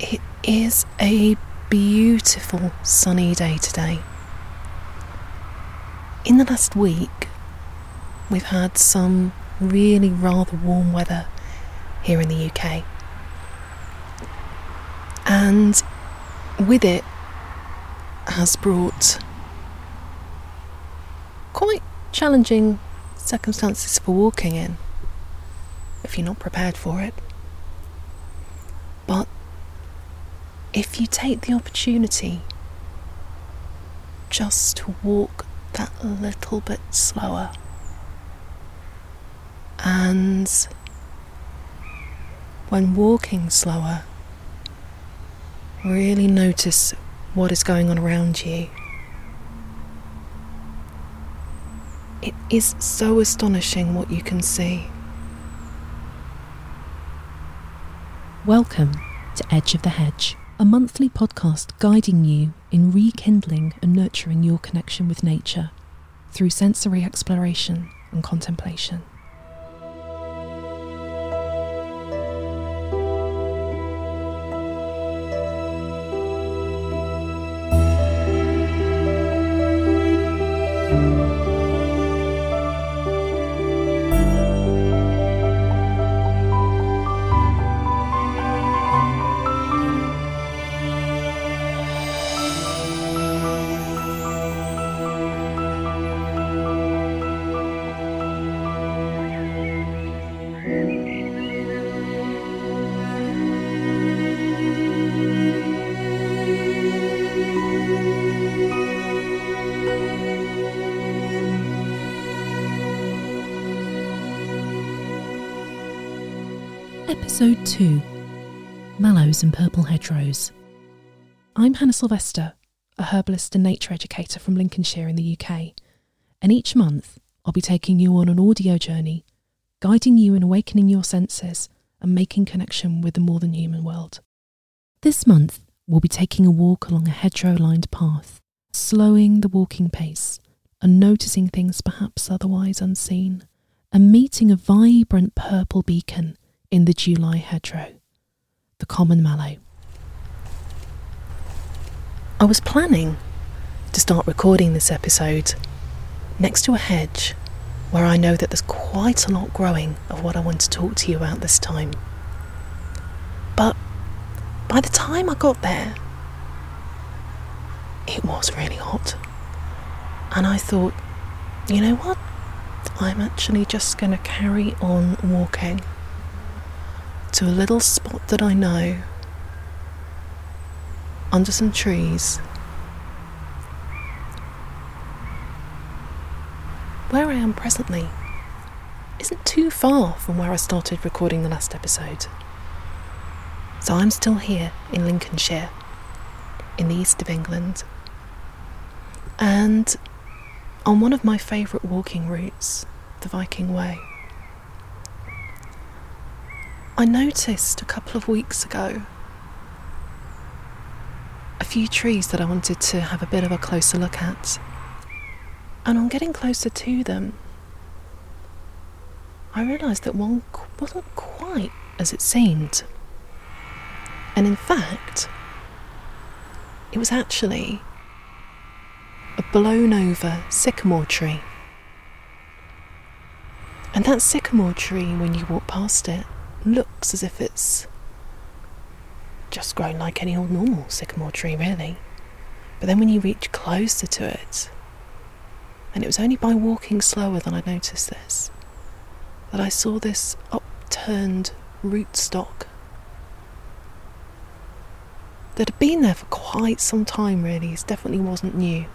It is a beautiful sunny day today. In the last week, we've had some really rather warm weather here in the UK. And with it has brought quite challenging circumstances for walking in if you're not prepared for it. If you take the opportunity just to walk that little bit slower and when walking slower, really notice what is going on around you. It is so astonishing what you can see. Welcome to Edge of the Hedge, a monthly podcast guiding you in rekindling and nurturing your connection with nature through sensory exploration and contemplation. Episode 2 Mallows and Purple Hedgerows. I'm Hannah Sylvester, a herbalist and nature educator from Lincolnshire in the UK, and each month I'll be taking you on an audio journey, guiding you in awakening your senses and making connection with the more than human world. This month we'll be taking a walk along a hedgerow lined path, slowing the walking pace and noticing things perhaps otherwise unseen, and meeting a vibrant purple beacon in the July hedgerow, the common mallow. I was planning to start recording this episode next to a hedge where I know that there's quite a lot growing of what I want to talk to you about this time. But by the time I got there, it was really hot. And I thought, you know what? I'm actually just going to carry on walking to a little spot that I know under some trees. Where I am presently isn't too far from where I started recording the last episode. So I'm still here in Lincolnshire, in the east of England, and on one of my favourite walking routes, the Viking Way. I noticed a couple of weeks ago a few trees that I wanted to have a bit of a closer look at. And on getting closer to them, I realised that one wasn't quite as it seemed. And in fact, it was actually a blown over sycamore tree. And that sycamore tree, when you walk past it, looks as if it's just grown like any old normal sycamore tree, really. But then when you reach closer to it, and it was only by walking slower than I noticed this, that I saw this upturned rootstock that had been there for quite some time, really. It definitely wasn't new.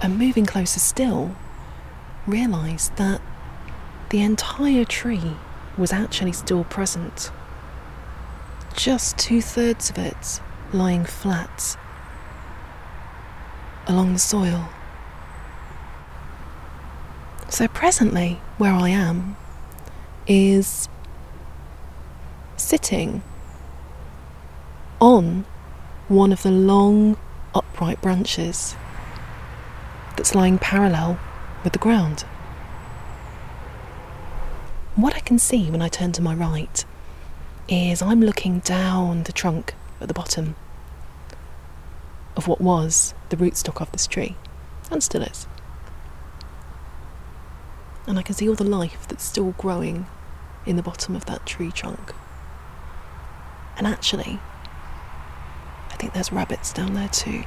And moving closer still, realised that the entire tree was actually still present. Just two thirds of it lying flat along the soil. So, presently, where I am is sitting on one of the long upright branches that's lying parallel with the ground. What I can see when I turn to my right is I'm looking down the trunk at the bottom of what was the rootstock of this tree, and still is. And I can see all the life that's still growing in the bottom of that tree trunk. And actually, I think there's rabbits down there too.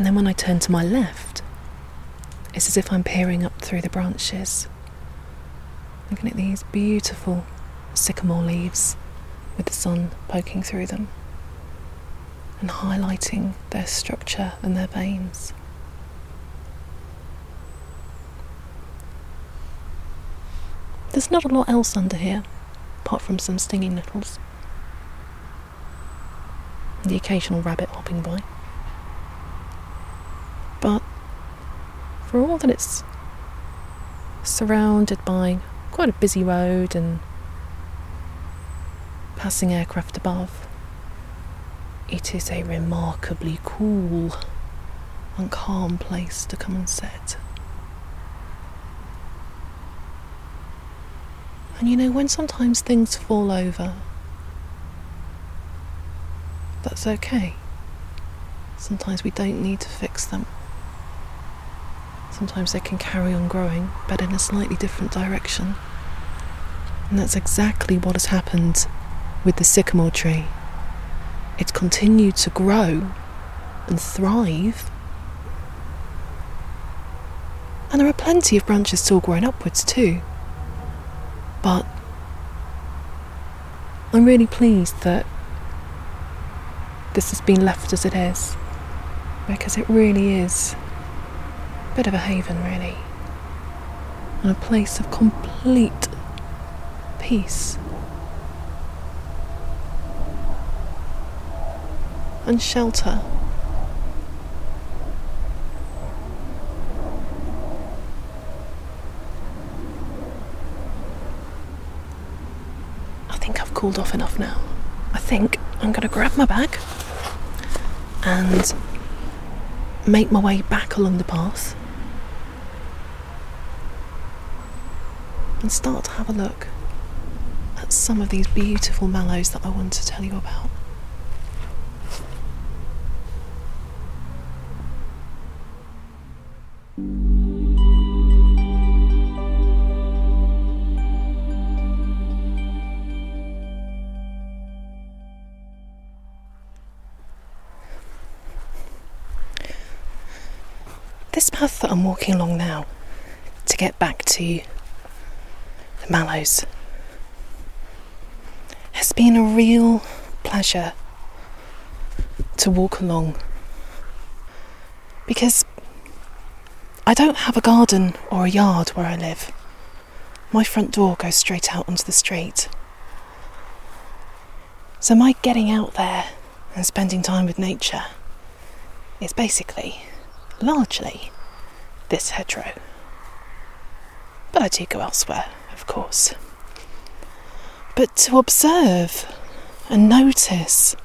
And then when I turn to my left, it's as if I'm peering up through the branches, looking at these beautiful sycamore leaves with the sun poking through them and highlighting their structure and their veins. There's not a lot else under here, apart from some stinging nettles. The occasional rabbit hopping by. But that it's surrounded by quite a busy road and passing aircraft above, it is a remarkably cool and calm place to come and sit. And you know, when sometimes things fall over, that's okay. Sometimes we don't need to fix them. Sometimes they can carry on growing, but in a slightly different direction. And that's exactly what has happened with the sycamore tree. It's continued to grow and thrive. And there are plenty of branches still growing upwards too. But I'm really pleased that this has been left as it is because it really is bit of a haven, really, and a place of complete peace and shelter. I think I've cooled off enough now. I think I'm going to grab my bag and make my way back along the path and start to have a look at some of these beautiful mallows that I want to tell you about. This path that I'm walking along now to get back to Mallows has been a real pleasure to walk along because I don't have a garden or a yard where I live. My front door goes straight out onto the street. So my getting out there and spending time with nature is basically largely this hedgerow. But I do go elsewhere, of course. But to observe and notice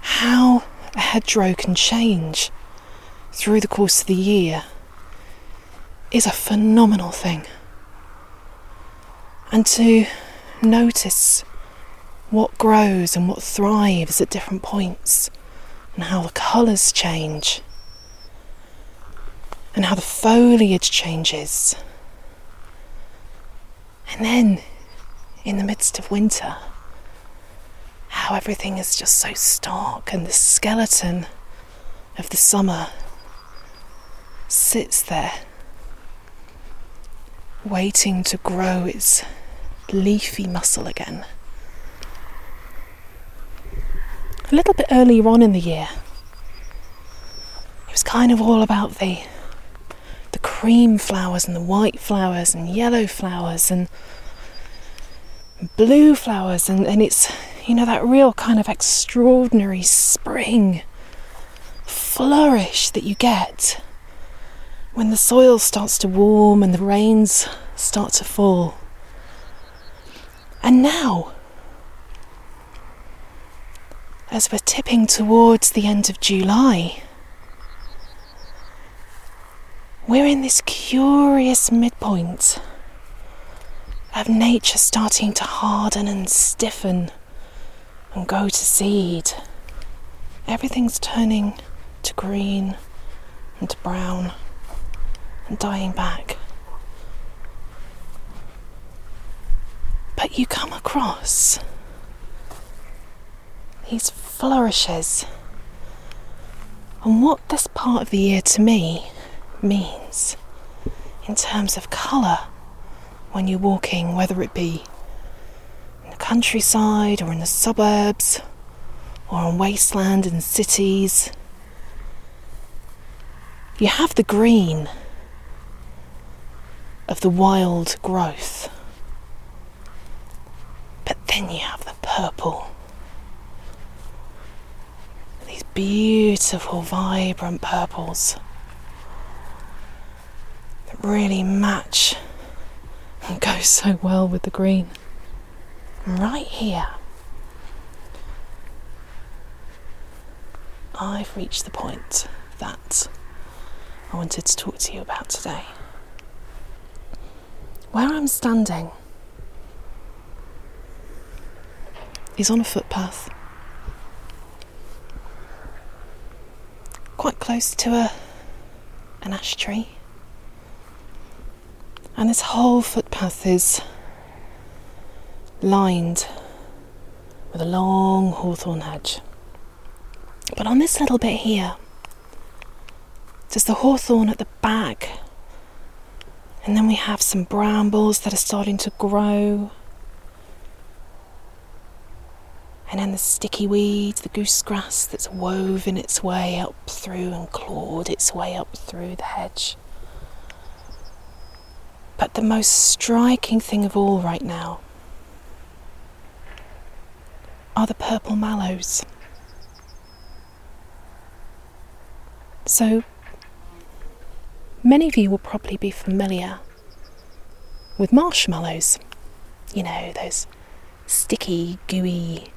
how a hedgerow can change through the course of the year is a phenomenal thing. And to notice what grows and what thrives at different points and how the colours change and how the foliage changes. And then, in the midst of winter, how everything is just so stark and the skeleton of the summer sits there, waiting to grow its leafy muscle again. A little bit earlier on in the year, it was kind of all about the the cream flowers and the white flowers and yellow flowers and blue flowers and, and it's you know that real kind of extraordinary spring flourish that you get when the soil starts to warm and the rains start to fall. And now, as we're tipping towards the end of July, we're in this curious midpoint of nature starting to harden and stiffen and go to seed. Everything's turning to green and to brown and dying back. But you come across these flourishes. And what this part of the year to me means in terms of colour when you're walking, whether it be in the countryside or in the suburbs or on wasteland in cities. You have the green of the wild growth, but then you have the purple. These beautiful, vibrant purples really match and go so well with the green. Right here, I've reached the point that I wanted to talk to you about today. Where I'm standing is on a footpath, quite close to a an ash tree. And this whole footpath is lined with a long hawthorn hedge. But on this little bit here, there's the hawthorn at the back, and then we have some brambles that are starting to grow, and then the sticky weeds, the goosegrass that's woven its way up through and clawed its way up through the hedge. But the most striking thing of all right now are the purple mallows. So, many of you will probably be familiar with marshmallows. You know, those sticky, gooey,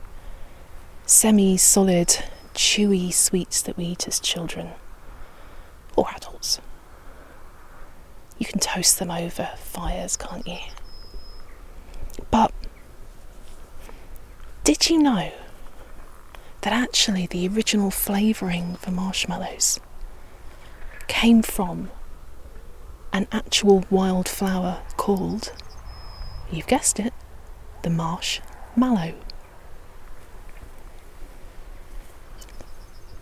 semi solid, chewy sweets that we eat as children or adults. You can toast them over fires, can't you? But did you know that actually the original flavouring for marshmallows came from an actual wildflower called, you've guessed it, the marshmallow?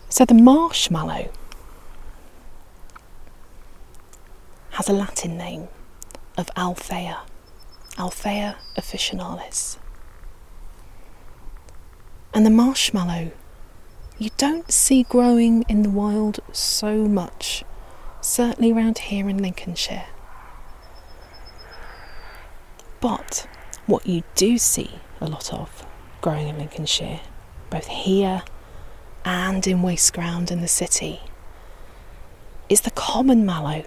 So the marshmallow has a Latin name of Althaea, Althaea officinalis. And the marshmallow you don't see growing in the wild so much, certainly around here in Lincolnshire. But what you do see a lot of growing in Lincolnshire, both here and in waste ground in the city, is the common mallow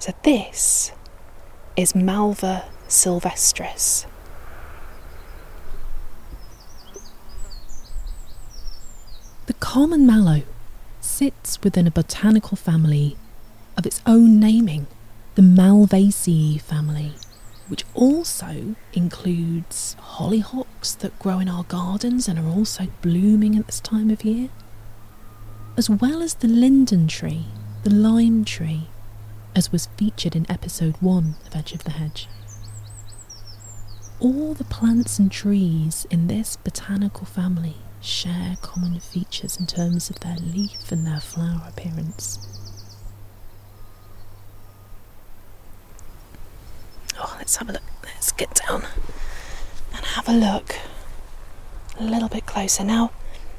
so this is Malva sylvestris. The common mallow sits within a botanical family of its own naming, the Malvaceae family, which also includes hollyhocks that grow in our gardens and are also blooming at this time of year, as well as the linden tree, the lime tree, as was featured in episode 1 of Edge of the Hedge. All the plants and trees in this botanical family share common features in terms of their leaf and their flower appearance. Oh, let's have a look. Let's get down and have a look a little bit closer. Now,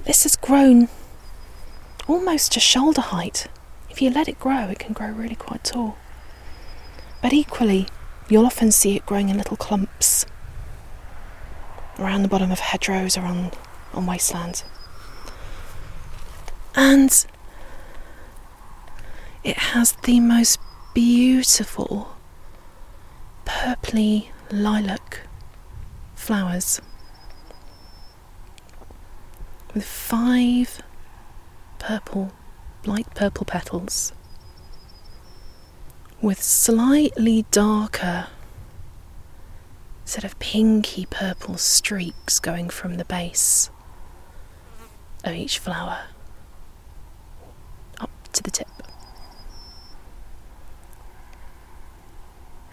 this has grown almost to shoulder height if you let it grow, it can grow really quite tall. But equally, you'll often see it growing in little clumps around the bottom of hedgerows or on, on wastelands. And it has the most beautiful purply lilac flowers with five purple light purple petals with slightly darker, sort of pinky purple streaks going from the base of each flower up to the tip.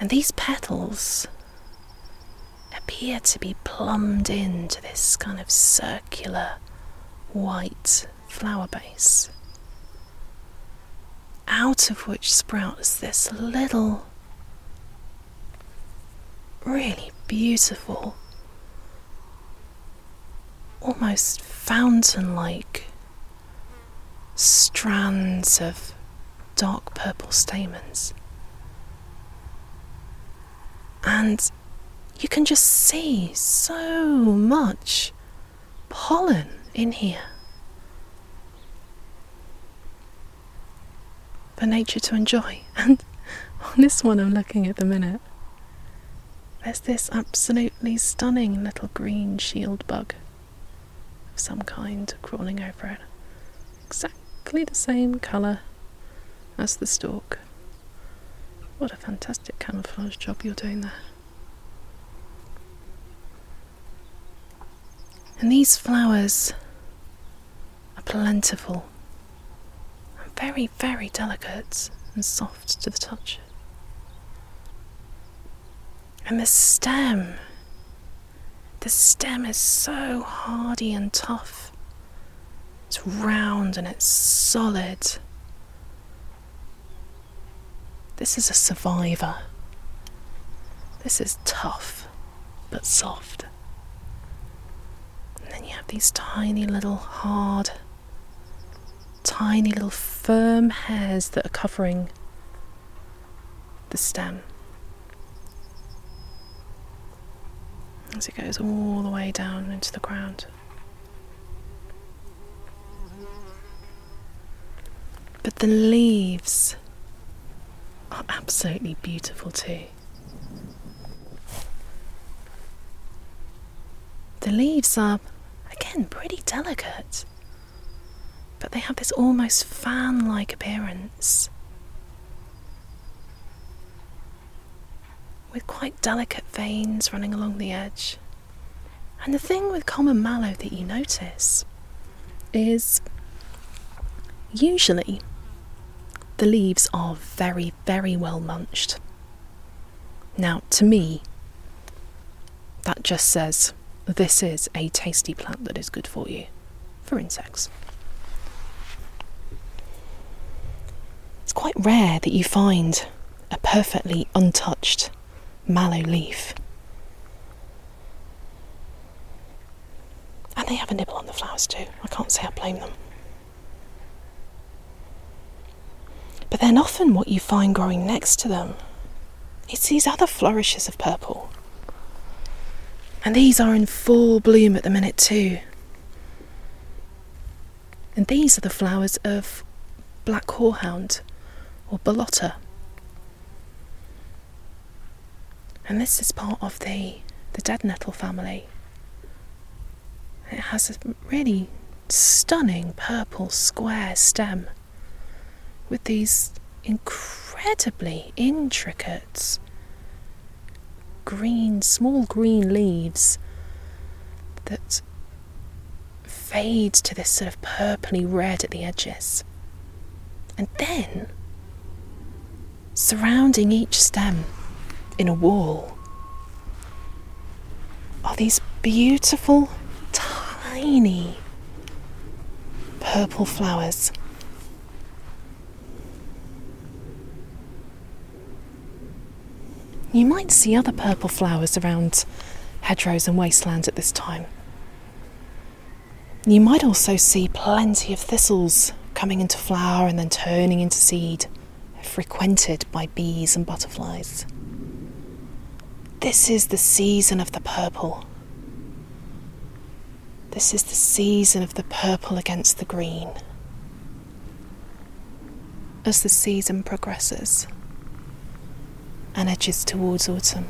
And these petals appear to be plumbed into this kind of circular white flower base, out of which sprouts this little, really beautiful, almost fountain like strands of dark purple stamens. And you can just see so much pollen in here. For nature to enjoy. And on this one I'm looking at the minute, there's this absolutely stunning little green shield bug of some kind crawling over it. Exactly the same colour as the stalk. What a fantastic camouflage job you're doing there. And these flowers are plentiful very, very delicate and soft to the touch. And the stem, the stem is so hardy and tough. It's round and it's solid. This is a survivor. This is tough but soft. And then you have these tiny little hard, tiny little firm hairs that are covering the stem. As it goes all the way down into the ground. But the leaves are absolutely beautiful too. The leaves are, again, pretty delicate, but they have this almost fan like appearance. With quite delicate veins running along the edge. And the thing with common mallow that you notice is usually the leaves are very, very well munched. Now, to me, that just says this is a tasty plant that is good for you, for insects. Quite rare that you find a perfectly untouched mallow leaf. And they have a nibble on the flowers too. I can't say I blame them. But then often what you find growing next to them is these other flourishes of purple. And these are in full bloom at the minute too. And these are the flowers of black horehound or Ballota. And this is part of the, the dead nettle family. It has a really stunning purple square stem with these incredibly intricate green, small green leaves that fade to this sort of purpley red at the edges. And then, surrounding each stem in a wall, are these beautiful, tiny purple flowers. You might see other purple flowers around hedgerows and wastelands at this time. You might also see plenty of thistles coming into flower and then turning into seed, frequented by bees and butterflies. This is the season of the purple. This is the season of the purple against the green. As the season progresses, and edges towards autumn.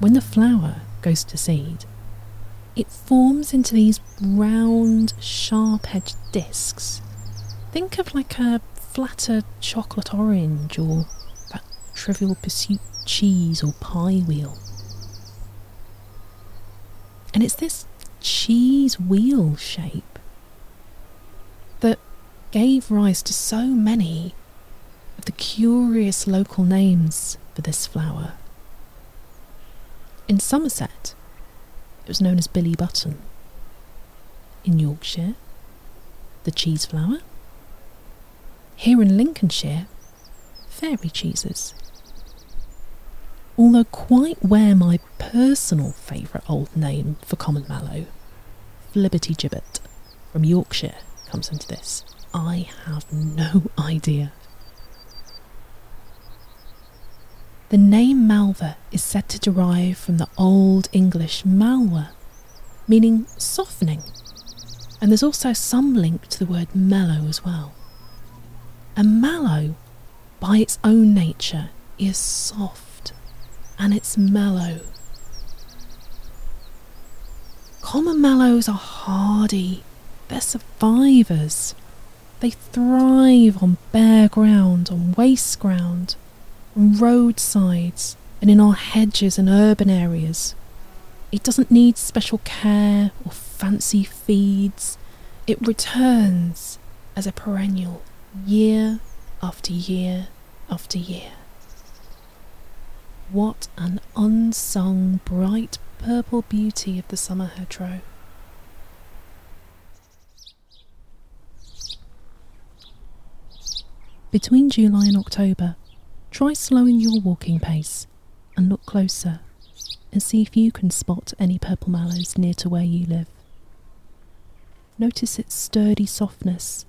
When the flower goes to seed, it forms into these round, sharp edged discs. Think of like a flatter chocolate orange or that trivial pursuit cheese or pie wheel. And it's this cheese wheel shape that gave rise to so many of the curious local names for this flower. In Somerset, it was known as Billy Button. In Yorkshire, the cheese flower. Here in Lincolnshire, fairy cheeses. Although quite where my personal favourite old name for common mallow, Flibbertigibbet from Yorkshire, comes into this, I have no idea. The name Malva is said to derive from the Old English malwa, meaning softening, and there's also some link to the word mellow as well. And mallow, by its own nature, is soft and it's mellow. Common mallows are hardy, they're survivors. They thrive on bare ground, on waste ground, on roadsides, and in our hedges and urban areas. It doesn't need special care or fancy feeds. It returns as a perennial year after year after year. What an unsung, bright purple beauty of the summer hedgerow. Between July and October, Try slowing your walking pace and look closer and see if you can spot any purple mallows near to where you live. Notice its sturdy softness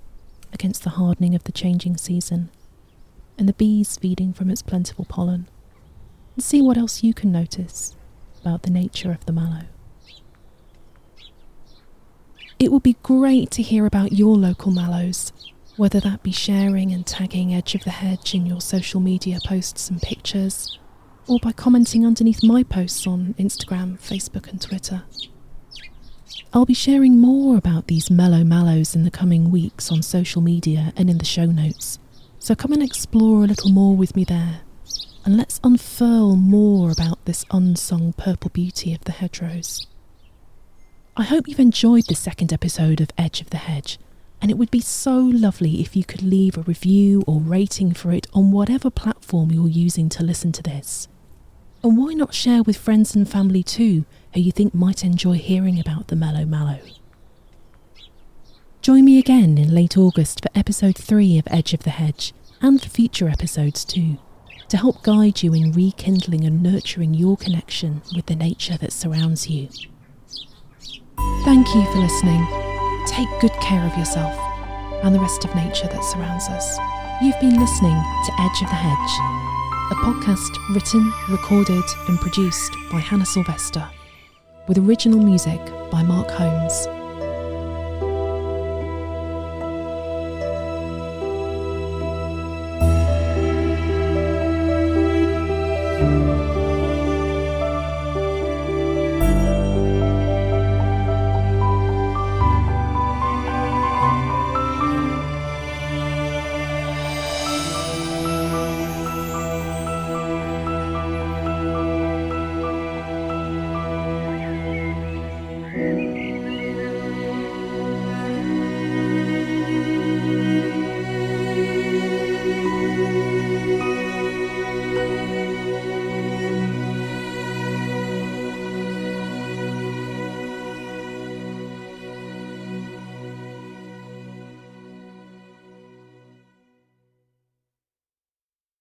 against the hardening of the changing season and the bees feeding from its plentiful pollen, and see what else you can notice about the nature of the mallow. It would be great to hear about your local mallows whether that be sharing and tagging Edge of the Hedge in your social media posts and pictures, or by commenting underneath my posts on Instagram, Facebook, and Twitter. I'll be sharing more about these mellow mallows in the coming weeks on social media and in the show notes, so come and explore a little more with me there, and let's unfurl more about this unsung purple beauty of the hedgerows. I hope you've enjoyed this second episode of Edge of the Hedge and it would be so lovely if you could leave a review or rating for it on whatever platform you're using to listen to this. And why not share with friends and family too, who you think might enjoy hearing about the Mellow Mallow? Join me again in late August for episode 3 of Edge of the Hedge, and for future episodes too, to help guide you in rekindling and nurturing your connection with the nature that surrounds you. Thank you for listening Take good care of yourself and the rest of nature that surrounds us. You've been listening to Edge of the Hedge, a podcast written, recorded, and produced by Hannah Sylvester, with original music by Mark Holmes.